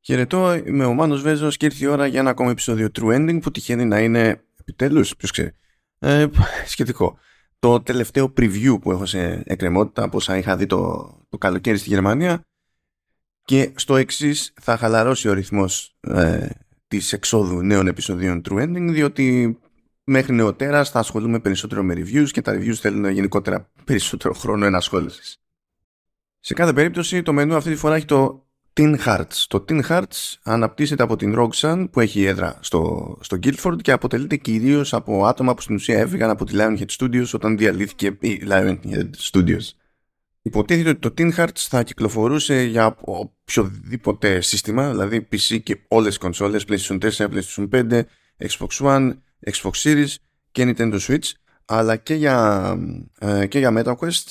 Χαιρετώ, είμαι ο Μάνος Βέζος και ήρθε η ώρα για ένα ακόμα επεισόδιο True Ending που τυχαίνει να είναι επιτέλους, ποιος ξέρει, ε, σχετικό. Το τελευταίο preview που έχω σε εκκρεμότητα από όσα είχα δει το, το καλοκαίρι στη Γερμανία και στο εξής θα χαλαρώσει ο ρυθμός ε, της εξόδου νέων επεισοδίων True Ending διότι μέχρι νεοτέρας θα ασχολούμαι περισσότερο με reviews και τα reviews θέλουν γενικότερα περισσότερο χρόνο ενασχόλησης. Σε κάθε περίπτωση το μενού αυτή τη φορά έχει το Tin Hearts. Το Tin Hearts αναπτύσσεται από την Rogue Sun που έχει έδρα στο, στο Guildford και αποτελείται κυρίως από άτομα που στην ουσία έφυγαν από τη Lionhead Studios όταν διαλύθηκε η Lionhead Studios. Υποτίθεται ότι το Tin Hearts θα κυκλοφορούσε για οποιοδήποτε σύστημα, δηλαδή PC και όλες τις κονσόλες, PlayStation 4, PlayStation 5, Xbox One, Xbox Series και Nintendo Switch, αλλά και για, ε, και για MetaQuest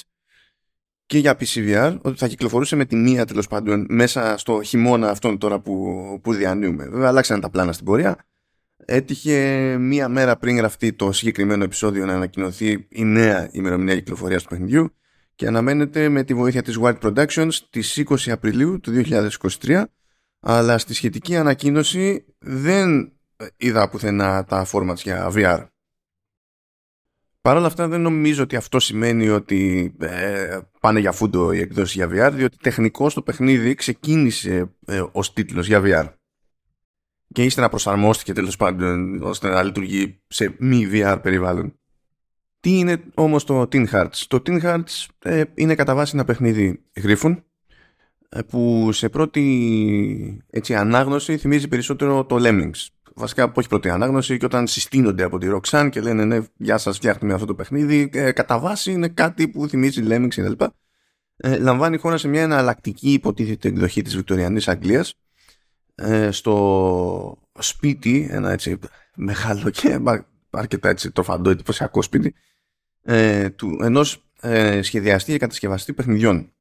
και για PCVR ότι θα κυκλοφορούσε με τη μία τέλος πάντων μέσα στο χειμώνα αυτόν τώρα που, που διανύουμε. Βέβαια αλλάξαν τα πλάνα στην πορεία. Έτυχε μία μέρα πριν γραφτεί το συγκεκριμένο επεισόδιο να ανακοινωθεί η νέα ημερομηνία κυκλοφορίας του παιχνιδιού και αναμένεται με τη βοήθεια της Wild Productions στις 20 Απριλίου του 2023 αλλά στη σχετική ανακοίνωση δεν είδα πουθενά τα formats για VR. Παρ' όλα αυτά δεν νομίζω ότι αυτό σημαίνει ότι ε, πάνε για φούντο η εκδόση για VR, διότι τεχνικό το παιχνίδι ξεκίνησε ε, ως τίτλος για VR. Και ύστερα προσαρμόστηκε τέλος πάντων ώστε να λειτουργεί σε μη VR περιβάλλον. Τι είναι όμως το Tin Hearts; Το Tin Hearts ε, είναι κατά βάση ένα παιχνίδι γρίφων ε, που σε πρώτη έτσι, ανάγνωση θυμίζει περισσότερο το Lemmings βασικά που έχει πρώτη ανάγνωση και όταν συστήνονται από τη Roxanne και λένε ναι, γεια σας φτιάχνουμε αυτό το παιχνίδι, ε, κατά βάση είναι κάτι που θυμίζει Lemmings κλπ. Ε, λαμβάνει η χώρα σε μια εναλλακτική υποτίθεται εκδοχή της Βικτωριανής Αγγλίας ε, στο σπίτι, ένα έτσι μεγάλο και αρκετά έτσι τροφαντό εντυπωσιακό σπίτι ε, του, ενός ε, σχεδιαστή και κατασκευαστή παιχνιδιών.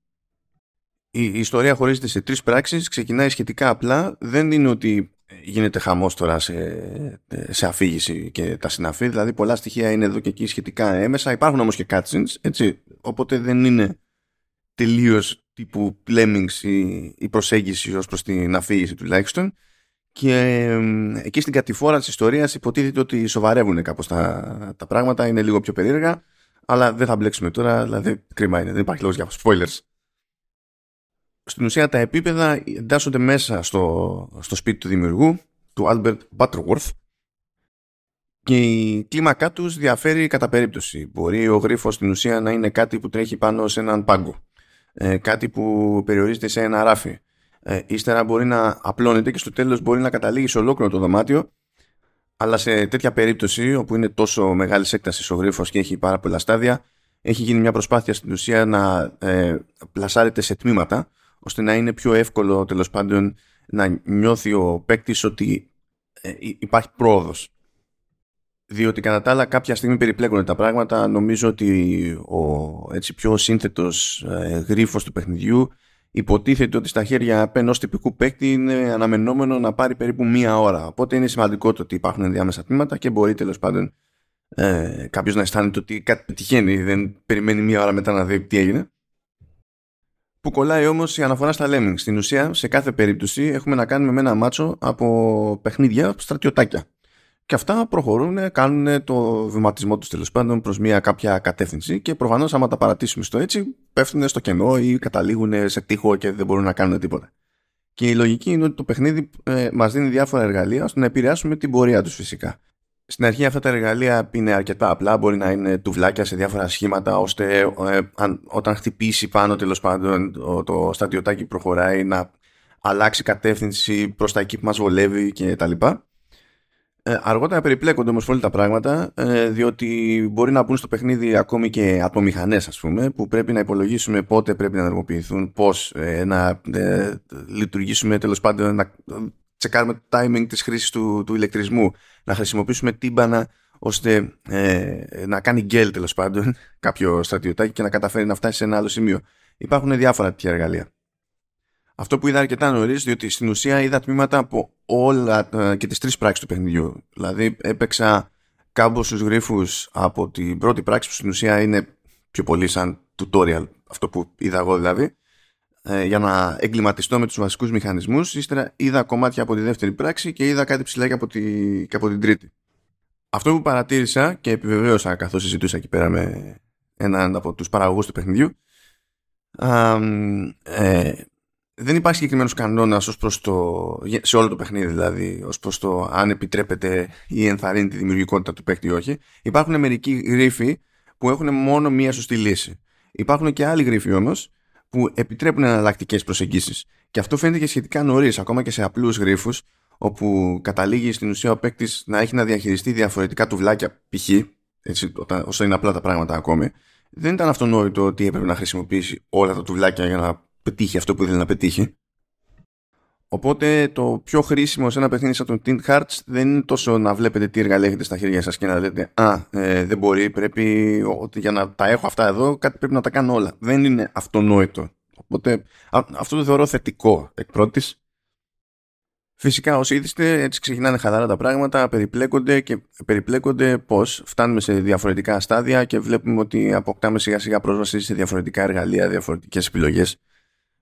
Η, η ιστορία χωρίζεται σε τρεις πράξεις, ξεκινάει σχετικά απλά, δεν είναι ότι γίνεται χαμός τώρα σε, σε αφήγηση και τα συναφή. Δηλαδή πολλά στοιχεία είναι εδώ και εκεί σχετικά έμεσα. Υπάρχουν όμως και cutscenes έτσι. Οπότε δεν είναι τελείως τύπου Lemmings η, η προσέγγιση ως προς την αφήγηση τουλάχιστον. Και εκεί στην κατηφόρα της ιστορίας υποτίθεται ότι σοβαρεύουν κάπως τα, τα πράγματα είναι λίγο πιο περίεργα. Αλλά δεν θα μπλέξουμε τώρα δηλαδή κρίμα είναι. Δεν υπάρχει λόγος για spoilers στην ουσία τα επίπεδα εντάσσονται μέσα στο, στο σπίτι του δημιουργού, του Albert Butterworth και η κλίμακά τους διαφέρει κατά περίπτωση. Μπορεί ο γρίφος στην ουσία να είναι κάτι που τρέχει πάνω σε έναν πάγκο, ε, κάτι που περιορίζεται σε ένα ράφι. Ε, ύστερα μπορεί να απλώνεται και στο τέλος μπορεί να καταλήγει σε ολόκληρο το δωμάτιο αλλά σε τέτοια περίπτωση όπου είναι τόσο μεγάλης έκτασης ο γρίφος και έχει πάρα πολλά στάδια έχει γίνει μια προσπάθεια στην ουσία να ε, πλασάρεται σε τμήματα ώστε να είναι πιο εύκολο τέλος πάντων να νιώθει ο παίκτης ότι ε, υπάρχει πρόοδος. Διότι κατά τα άλλα κάποια στιγμή περιπλέκονται τα πράγματα. Νομίζω ότι ο έτσι, πιο σύνθετος ε, γρίφος του παιχνιδιού υποτίθεται ότι στα χέρια ενό τυπικού παίκτη είναι αναμενόμενο να πάρει περίπου μία ώρα. Οπότε είναι σημαντικό το ότι υπάρχουν ενδιάμεσα τμήματα και μπορεί τέλος πάντων ε, κάποιος να αισθάνεται ότι κάτι πετυχαίνει. Δεν περιμένει μία ώρα μετά να δει τι έγινε που κολλάει όμως η αναφορά στα Lemmings. Στην ουσία, σε κάθε περίπτωση έχουμε να κάνουμε με ένα μάτσο από παιχνίδια στρατιωτάκια. Και αυτά προχωρούν, κάνουν το βηματισμό τους τέλος πάντων προς μια κάποια κατεύθυνση και προφανώς, άμα τα παρατήσουμε στο έτσι, πέφτουν στο κενό ή καταλήγουν σε τείχο και δεν μπορούν να κάνουν τίποτα. Και η λογική είναι ότι το παιχνίδι ε, μας δίνει διάφορα εργαλεία ώστε να επηρεάσουμε την πορεία τους φυσικά. Στην αρχή αυτά τα εργαλεία είναι αρκετά απλά, μπορεί να είναι τουβλάκια σε διάφορα σχήματα ώστε ε, όταν χτυπήσει πάνω τέλος πάντων το, το στατιωτάκι προχωράει να αλλάξει κατεύθυνση προς τα εκεί που μας βολεύει και τα λοιπά. Ε, αργότερα περιπλέκονται όμως πολύ τα πράγματα ε, διότι μπορεί να μπουν στο παιχνίδι ακόμη και ατομηχανές ας πούμε που πρέπει να υπολογίσουμε πότε πρέπει να ενεργοποιηθούν, πώς ε, να ε, λειτουργήσουμε τέλος πάντων να τσεκάρουμε το timing της χρήσης του, του ηλεκτρισμού, να χρησιμοποιήσουμε τύμπανα ώστε ε, να κάνει γκέλ τέλος πάντων κάποιο στρατιωτάκι και να καταφέρει να φτάσει σε ένα άλλο σημείο. Υπάρχουν διάφορα τέτοια εργαλεία. Αυτό που είδα αρκετά νωρίς, διότι στην ουσία είδα τμήματα από όλα ε, και τις τρεις πράξεις του παιχνιδιού. Δηλαδή έπαιξα κάμποσου γρήφου από την πρώτη πράξη που στην ουσία είναι πιο πολύ σαν tutorial, αυτό που είδα εγώ δηλαδή ε, για να εγκληματιστώ με τους βασικούς μηχανισμούς ύστερα είδα κομμάτια από τη δεύτερη πράξη και είδα κάτι ψηλά και από, τη, και από την τρίτη αυτό που παρατήρησα και επιβεβαίωσα καθώς συζητούσα εκεί πέρα με έναν από τους παραγωγούς του παιχνιδιού ε, δεν υπάρχει συγκεκριμένος κανόνας ως προς το, σε όλο το παιχνίδι δηλαδή, ως προς το αν επιτρέπεται ή ενθαρρύνει τη δημιουργικότητα του παίκτη ή όχι. Υπάρχουν μερικοί γρίφοι που έχουν μόνο μία σωστή λύση. Υπάρχουν και άλλοι γρίφοι όμως που επιτρέπουν εναλλακτικές προσεγγίσεις. Και αυτό φαίνεται και σχετικά νωρίς, ακόμα και σε απλούς γρίφους, όπου καταλήγει στην ουσία ο παίκτης να έχει να διαχειριστεί διαφορετικά τουβλάκια, π.χ. όσο είναι απλά τα πράγματα ακόμη. Δεν ήταν αυτονόητο ότι έπρεπε να χρησιμοποιήσει όλα τα τουβλάκια για να πετύχει αυτό που ήθελε να πετύχει. Οπότε το πιο χρήσιμο σε ένα παιχνίδι σαν τον Tint Hearts δεν είναι τόσο να βλέπετε τι εργαλεία έχετε στα χέρια σας και να λέτε «Α, ε, δεν μπορεί, πρέπει ότι για να τα έχω αυτά εδώ κάτι πρέπει να τα κάνω όλα». Δεν είναι αυτονόητο. Οπότε αυτό το θεωρώ θετικό εκ πρώτης. Φυσικά όσοι είδηστε έτσι ξεκινάνε χαλαρά τα πράγματα, περιπλέκονται και περιπλέκονται πώς; Φτάνουμε σε διαφορετικά στάδια και βλέπουμε ότι αποκτάμε σιγά σιγά πρόσβαση σε διαφορετικά εργαλεία, διαφορετικές επιλογές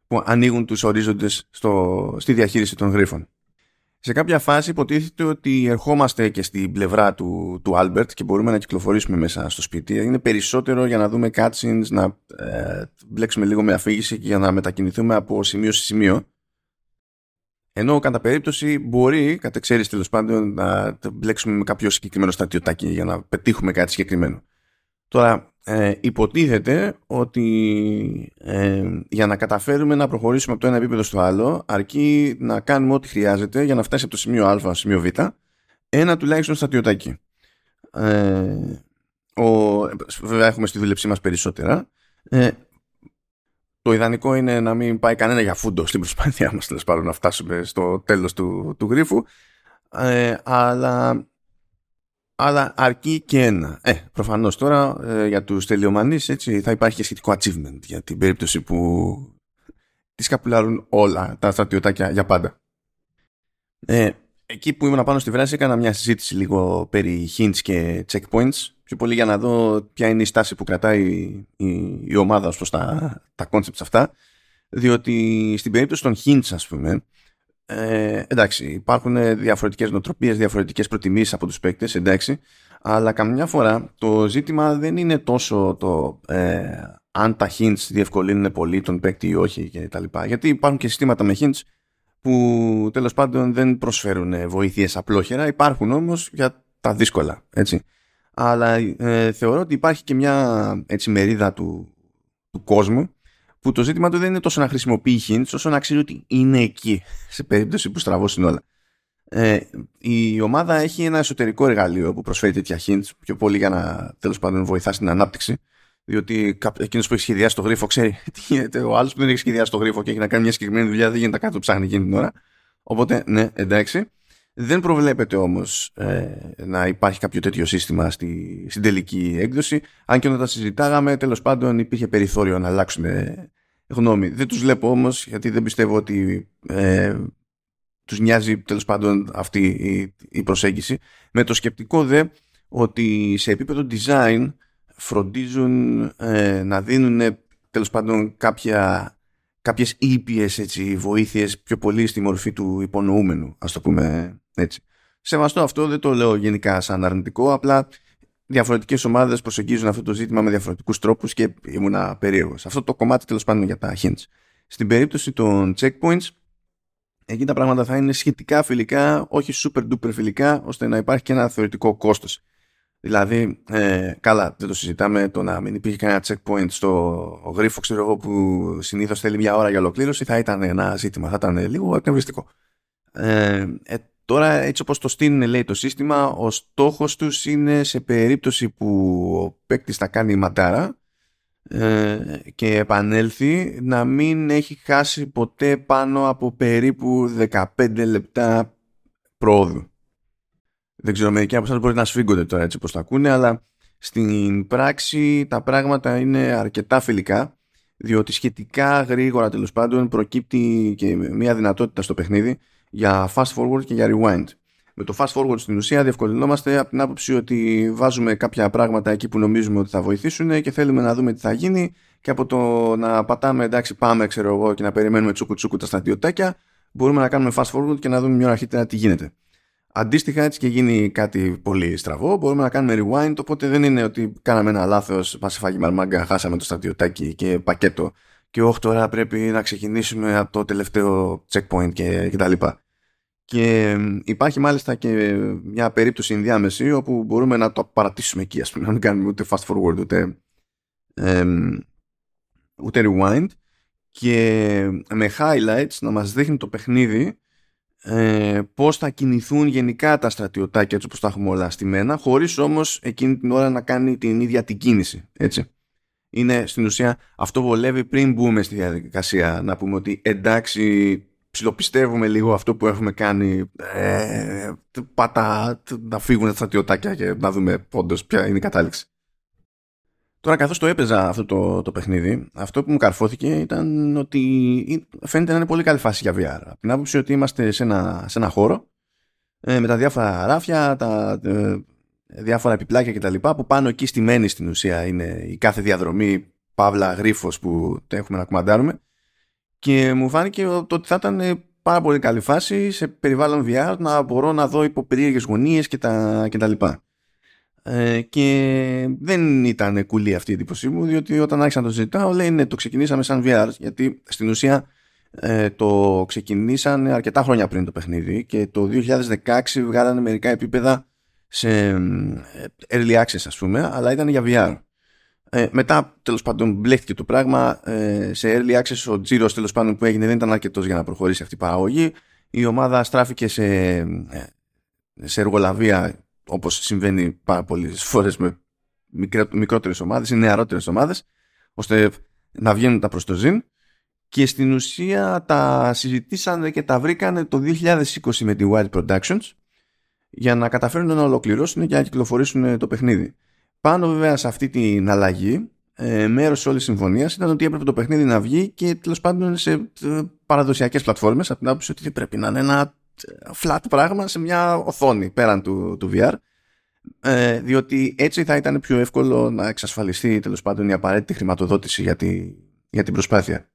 που ανοίγουν τους ορίζοντες στο, στη διαχείριση των γρίφων. Σε κάποια φάση υποτίθεται ότι ερχόμαστε και στην πλευρά του, του Albert και μπορούμε να κυκλοφορήσουμε μέσα στο σπίτι. Είναι περισσότερο για να δούμε cutscenes, να ε, μπλέξουμε λίγο με αφήγηση και για να μετακινηθούμε από σημείο σε σημείο. Ενώ κατά περίπτωση μπορεί, κατά ξέρεις τέλος πάντων, να μπλέξουμε με κάποιο συγκεκριμένο στατιωτάκι για να πετύχουμε κάτι συγκεκριμένο. Τώρα, ε, υποτίθεται ότι ε, για να καταφέρουμε να προχωρήσουμε από το ένα επίπεδο στο άλλο αρκεί να κάνουμε ό,τι χρειάζεται για να φτάσει από το σημείο α στο σημείο β ένα τουλάχιστον στατιωτάκι. Ε, ο, βέβαια έχουμε στη δούλεψή μας περισσότερα. Ε, το ιδανικό είναι να μην πάει κανένα για φούντο στην προσπάθειά μας τέλος πάντων να φτάσουμε στο τέλος του, του γρίφου. Ε, αλλά αλλά αρκεί και ένα. Ε, προφανώς τώρα ε, για τους τελειομανείς έτσι, θα υπάρχει και σχετικό achievement για την περίπτωση που τις καπουλάρουν όλα τα στρατιωτάκια για πάντα. Ε, εκεί που ήμουν πάνω στη βράση έκανα μια συζήτηση λίγο περί hints και checkpoints πιο πολύ για να δω ποια είναι η στάση που κρατάει η, η, ομάδα ως προς τα, τα concepts αυτά διότι στην περίπτωση των hints ας πούμε ε, εντάξει, υπάρχουν διαφορετικές νοοτροπίες, διαφορετικές προτιμήσεις από τους παίκτες, εντάξει, αλλά καμιά φορά το ζήτημα δεν είναι τόσο το ε, αν τα hints διευκολύνουν πολύ τον παίκτη ή όχι και τα λοιπά. Γιατί υπάρχουν και συστήματα με hints που τέλος πάντων δεν προσφέρουν βοήθειες απλόχερα, υπάρχουν όμως για τα δύσκολα, έτσι. Αλλά ε, θεωρώ ότι υπάρχει και μια έτσι, μερίδα του, του κόσμου που το ζήτημα του δεν είναι τόσο να χρησιμοποιεί hints όσο να ξέρει ότι είναι εκεί σε περίπτωση που στραβώσουν όλα. Ε, η ομάδα έχει ένα εσωτερικό εργαλείο που προσφέρει τέτοια hints πιο πολύ για να τέλος πάντων βοηθά στην ανάπτυξη διότι εκείνος που έχει σχεδιάσει το γρίφο ξέρει τι γίνεται. Ο άλλος που δεν έχει σχεδιάσει το γρίφο και έχει να κάνει μια συγκεκριμένη δουλειά δεν γίνεται κάτι που ψάχνει εκείνη την ώρα. Οπότε, ναι, εντάξει. Δεν προβλέπεται όμως ε, να υπάρχει κάποιο τέτοιο σύστημα στη, στην τελική έκδοση. Αν και όταν τα συζητάγαμε, τέλος πάντων υπήρχε περιθώριο να αλλάξουν γνώμη. Δεν τους βλέπω όμως γιατί δεν πιστεύω ότι ε, τους νοιάζει τέλος πάντων αυτή η, προσέγγιση. Με το σκεπτικό δε ότι σε επίπεδο design φροντίζουν ε, να δίνουν τέλος πάντων κάποια, κάποιες ήπιες έτσι, βοήθειες πιο πολύ στη μορφή του υπονοούμενου ας το πούμε έτσι. Σεβαστό αυτό δεν το λέω γενικά σαν αρνητικό απλά διαφορετικές ομάδες προσεγγίζουν αυτό το ζήτημα με διαφορετικούς τρόπους και ήμουνα περίεργος. Αυτό το κομμάτι τέλος πάντων για τα hints. Στην περίπτωση των checkpoints, εκεί τα πράγματα θα είναι σχετικά φιλικά, όχι super duper φιλικά, ώστε να υπάρχει και ένα θεωρητικό κόστος. Δηλαδή, ε, καλά, δεν το συζητάμε, το να μην υπήρχε κανένα checkpoint στο γρίφο, ξέρω εγώ, που συνήθως θέλει μια ώρα για ολοκλήρωση, θα ήταν ένα ζήτημα, θα ήταν λίγο εκνευριστικό. Ε, ε, Τώρα έτσι όπως το στείλουν λέει το σύστημα ο στόχος τους είναι σε περίπτωση που ο παίκτης θα κάνει ματάρα ε, και επανέλθει να μην έχει χάσει ποτέ πάνω από περίπου 15 λεπτά πρόοδου. Δεν ξέρω μερικοί από εσάς μπορεί να σφίγγονται τώρα έτσι όπως το ακούνε αλλά στην πράξη τα πράγματα είναι αρκετά φιλικά διότι σχετικά γρήγορα τέλος πάντων προκύπτει και μια δυνατότητα στο παιχνίδι για fast forward και για rewind. Με το fast forward στην ουσία διευκολυνόμαστε από την άποψη ότι βάζουμε κάποια πράγματα εκεί που νομίζουμε ότι θα βοηθήσουν και θέλουμε να δούμε τι θα γίνει και από το να πατάμε εντάξει πάμε ξέρω εγώ και να περιμένουμε τσούκου τσούκου τα στρατιωτάκια μπορούμε να κάνουμε fast forward και να δούμε μια αρχίτερα τι γίνεται. Αντίστοιχα έτσι και γίνει κάτι πολύ στραβό μπορούμε να κάνουμε rewind οπότε δεν είναι ότι κάναμε ένα λάθος μας φάγει μαρμάγκα χάσαμε το στρατιωτάκι και πακέτο και όχι τώρα πρέπει να ξεκινήσουμε από το τελευταίο checkpoint και, και τα λοιπά. Και υπάρχει μάλιστα και μια περίπτωση ενδιάμεση όπου μπορούμε να το παρατήσουμε εκεί, ας πούμε, να μην κάνουμε ούτε fast forward ούτε, ούτε rewind. Και με highlights να μας δείχνει το παιχνίδι ε, πώς θα κινηθούν γενικά τα στρατιωτάκια έτσι όπως τα έχουμε όλα στημένα χωρίς όμως εκείνη την ώρα να κάνει την ίδια την κίνηση έτσι. Είναι στην ουσία αυτό βολεύει πριν μπούμε στη διαδικασία να πούμε ότι εντάξει ψιλοπιστεύουμε λίγο αυτό που έχουμε κάνει ε, πατά να φύγουν τα στρατιωτάκια και να δούμε πόντως ποια είναι η κατάληξη. Τώρα καθώς το έπαιζα αυτό το, το παιχνίδι αυτό που μου καρφώθηκε ήταν ότι φαίνεται να είναι πολύ καλή φάση για VR. Από την άποψη ότι είμαστε σε ένα, σε ένα χώρο ε, με τα διάφορα ράφια, τα ε, διάφορα επιπλάκια κτλ. που πάνω εκεί στημένη στην ουσία είναι η κάθε διαδρομή παύλα γρίφος που έχουμε να κουμαντάρουμε και μου φάνηκε το ότι θα ήταν πάρα πολύ καλή φάση σε περιβάλλον VR να μπορώ να δω υπό περίεργες γωνίες και τα, και τα λοιπά. Ε, και δεν ήταν κουλή αυτή η εντύπωσή μου διότι όταν άρχισα να το ζητάω λέει ναι το ξεκινήσαμε σαν VR γιατί στην ουσία ε, το ξεκινήσαν αρκετά χρόνια πριν το παιχνίδι και το 2016 βγάλανε μερικά επίπεδα σε early access ας πούμε αλλά ήταν για VR ε, μετά τέλος πάντων μπλέχτηκε το πράγμα ε, σε early access ο τζίρος τέλος πάντων που έγινε δεν ήταν αρκετός για να προχωρήσει αυτή η παραγωγή η ομάδα στράφηκε σε, ε, σε εργολαβία όπως συμβαίνει πάρα πολλές φορές με μικρότερες ομάδες ή νεαρότερες ομάδες ώστε να βγαίνουν τα προς το ζήν και στην ουσία τα συζητήσανε και τα βρήκανε το 2020 με τη Wild Productions για να καταφέρουν να ολοκληρώσουν και να κυκλοφορήσουν το παιχνίδι. Πάνω βέβαια σε αυτή την αλλαγή, ε, μέρος όλης της συμφωνίας ήταν ότι έπρεπε το παιχνίδι να βγει και τέλος πάντων σε ε, παραδοσιακές πλατφόρμες από την άποψη ότι πρέπει να είναι ένα ε, flat πράγμα σε μια οθόνη πέραν του, του VR ε, διότι έτσι θα ήταν πιο εύκολο να εξασφαλιστεί τέλος πάντων η απαραίτητη χρηματοδότηση για, τη, για την προσπάθεια.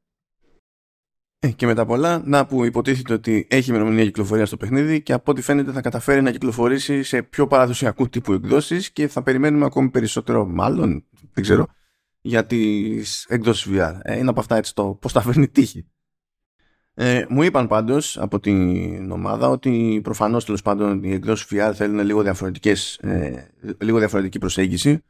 Ε, και μετά πολλά, να που υποτίθεται ότι έχει ημερομηνία κυκλοφορία στο παιχνίδι και από ό,τι φαίνεται θα καταφέρει να κυκλοφορήσει σε πιο παραδοσιακού τύπου εκδόσεις και θα περιμένουμε ακόμη περισσότερο, μάλλον, δεν ξέρω, για τις εκδόσεις VR. Ε, είναι από αυτά έτσι το πώς θα φέρνει τύχη. Ε, μου είπαν πάντως από την ομάδα ότι προφανώς τέλος πάντων οι εκδόσεις VR θέλουν λίγο, διαφορετικές, ε, λίγο διαφορετική προσέγγιση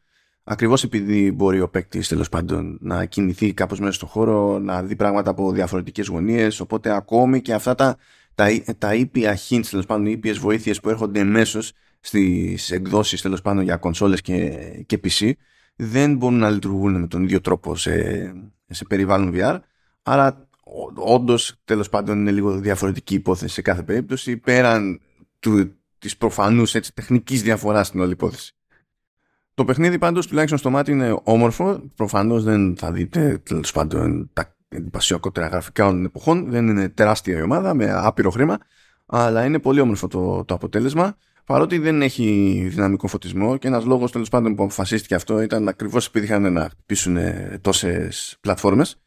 Ακριβώς επειδή μπορεί ο παίκτης τέλος πάντων να κινηθεί κάπως μέσα στον χώρο, να δει πράγματα από διαφορετικές γωνίες. Οπότε ακόμη και αυτά τα, τα, τα ήπια hints, τέλος πάντων, οι ήπιες βοήθειες που έρχονται εμέσως στις εκδόσεις τέλος πάντων για κονσόλες και, και PC, δεν μπορούν να λειτουργούν με τον ίδιο τρόπο σε, σε περιβάλλον VR. Άρα, όντως, τέλος πάντων, είναι λίγο διαφορετική υπόθεση σε κάθε περίπτωση, πέραν της προφανούς τεχνικής διαφοράς στην όλη υπόθεση. Το παιχνίδι πάντως τουλάχιστον στο μάτι είναι όμορφο. Προφανώς δεν θα δείτε τέλος πάντων τα εντυπωσιακότερα γραφικά των εποχών. Δεν είναι τεράστια η ομάδα με άπειρο χρήμα. Αλλά είναι πολύ όμορφο το, το αποτέλεσμα. Παρότι δεν έχει δυναμικό φωτισμό και ένας λόγος τέλος πάντων που αποφασίστηκε αυτό ήταν ακριβώς επειδή είχαν να χτυπήσουν τόσες πλατφόρμες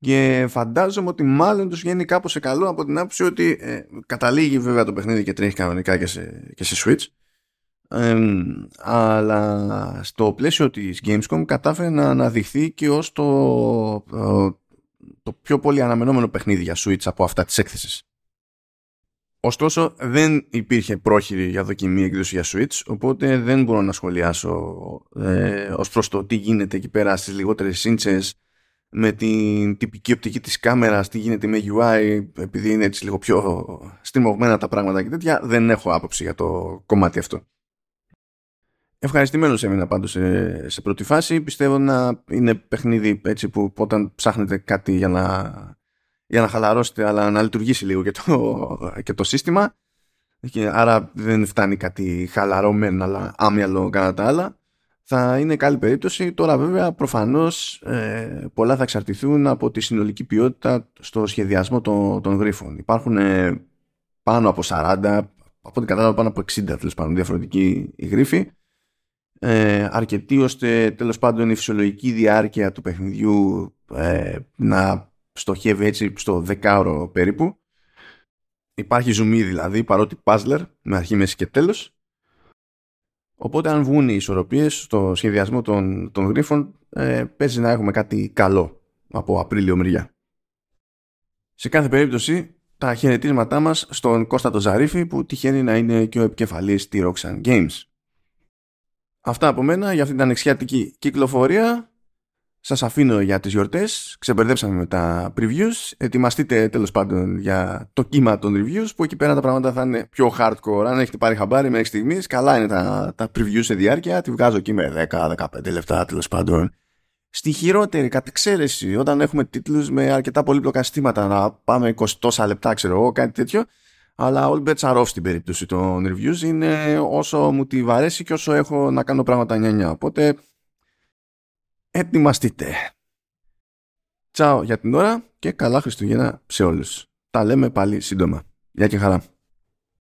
και φαντάζομαι ότι μάλλον τους βγαίνει κάπως σε καλό από την άποψη ότι ε, καταλήγει βέβαια το παιχνίδι και τρέχει κανονικά και σε, και σε Switch αλλά στο πλαίσιο της Gamescom κατάφερε να αναδειχθεί και ως το, ε, το πιο πολύ αναμενόμενο παιχνίδι για Switch από αυτά της έκθεσης. Ωστόσο δεν υπήρχε πρόχειρη για δοκιμή έκδοση για Switch οπότε δεν μπορώ να σχολιάσω ε, ως προς το τι γίνεται εκεί πέρα στις λιγότερες σύντσες με την τυπική οπτική της κάμερας, τι γίνεται με UI επειδή είναι έτσι λίγο πιο στριμωγμένα τα πράγματα και τέτοια δεν έχω άποψη για το κομμάτι αυτό. Ευχαριστημένος έμεινα πάντως σε, σε πρώτη φάση. Πιστεύω να είναι παιχνίδι έτσι που όταν ψάχνετε κάτι για να, για να χαλαρώσετε αλλά να λειτουργήσει λίγο και το, και το σύστημα. Και άρα δεν φτάνει κάτι χαλαρώμενο αλλά άμυαλο κατά τα άλλα. Θα είναι καλή περίπτωση. Τώρα βέβαια προφανώς ε, πολλά θα εξαρτηθούν από τη συνολική ποιότητα στο σχεδιασμό των, των γρίφων. Υπάρχουν ε, πάνω από 40, από ό,τι κατάλαβα πάνω από 60 τέλος πάντων διαφορετικοί γρίφοι ε, αρκετή ώστε τέλος πάντων η φυσιολογική διάρκεια του παιχνιδιού ε, να στοχεύει έτσι στο δεκάωρο περίπου. Υπάρχει ζουμί δηλαδή παρότι puzzler με αρχή, μέση και τέλος. Οπότε αν βγουν οι ισορροπίες στο σχεδιασμό των, των γρίφων ε, παίζει να έχουμε κάτι καλό από Απρίλιο μεριά. Σε κάθε περίπτωση τα χαιρετίσματά μας στον Κώστα το Ζαρίφη που τυχαίνει να είναι και ο επικεφαλής της Roxanne Games. Αυτά από μένα για αυτή την ανεξιάτικη κυκλοφορία. Σας αφήνω για τις γιορτές. Ξεμπερδέψαμε με τα previews. Ετοιμαστείτε τέλος πάντων για το κύμα των reviews που εκεί πέρα τα πράγματα θα είναι πιο hardcore. Αν έχετε πάρει χαμπάρι μέχρι στιγμής, καλά είναι τα, τα previews σε διάρκεια. Τη βγάζω εκεί με 10-15 λεπτά τέλος πάντων. Στη χειρότερη κατεξαίρεση, όταν έχουμε τίτλους με αρκετά πολύπλοκα συστήματα, να πάμε 20 τόσα λεπτά, ξέρω εγώ, κάτι τέτοιο, αλλά all bets are off στην περίπτωση των reviews είναι όσο μου τη βαρέσει και όσο έχω να κάνω πράγματα νιανιά. Οπότε ετοιμαστείτε. Τσάω για την ώρα και καλά Χριστουγέννα σε όλους. Τα λέμε πάλι σύντομα. Γεια και χαρά.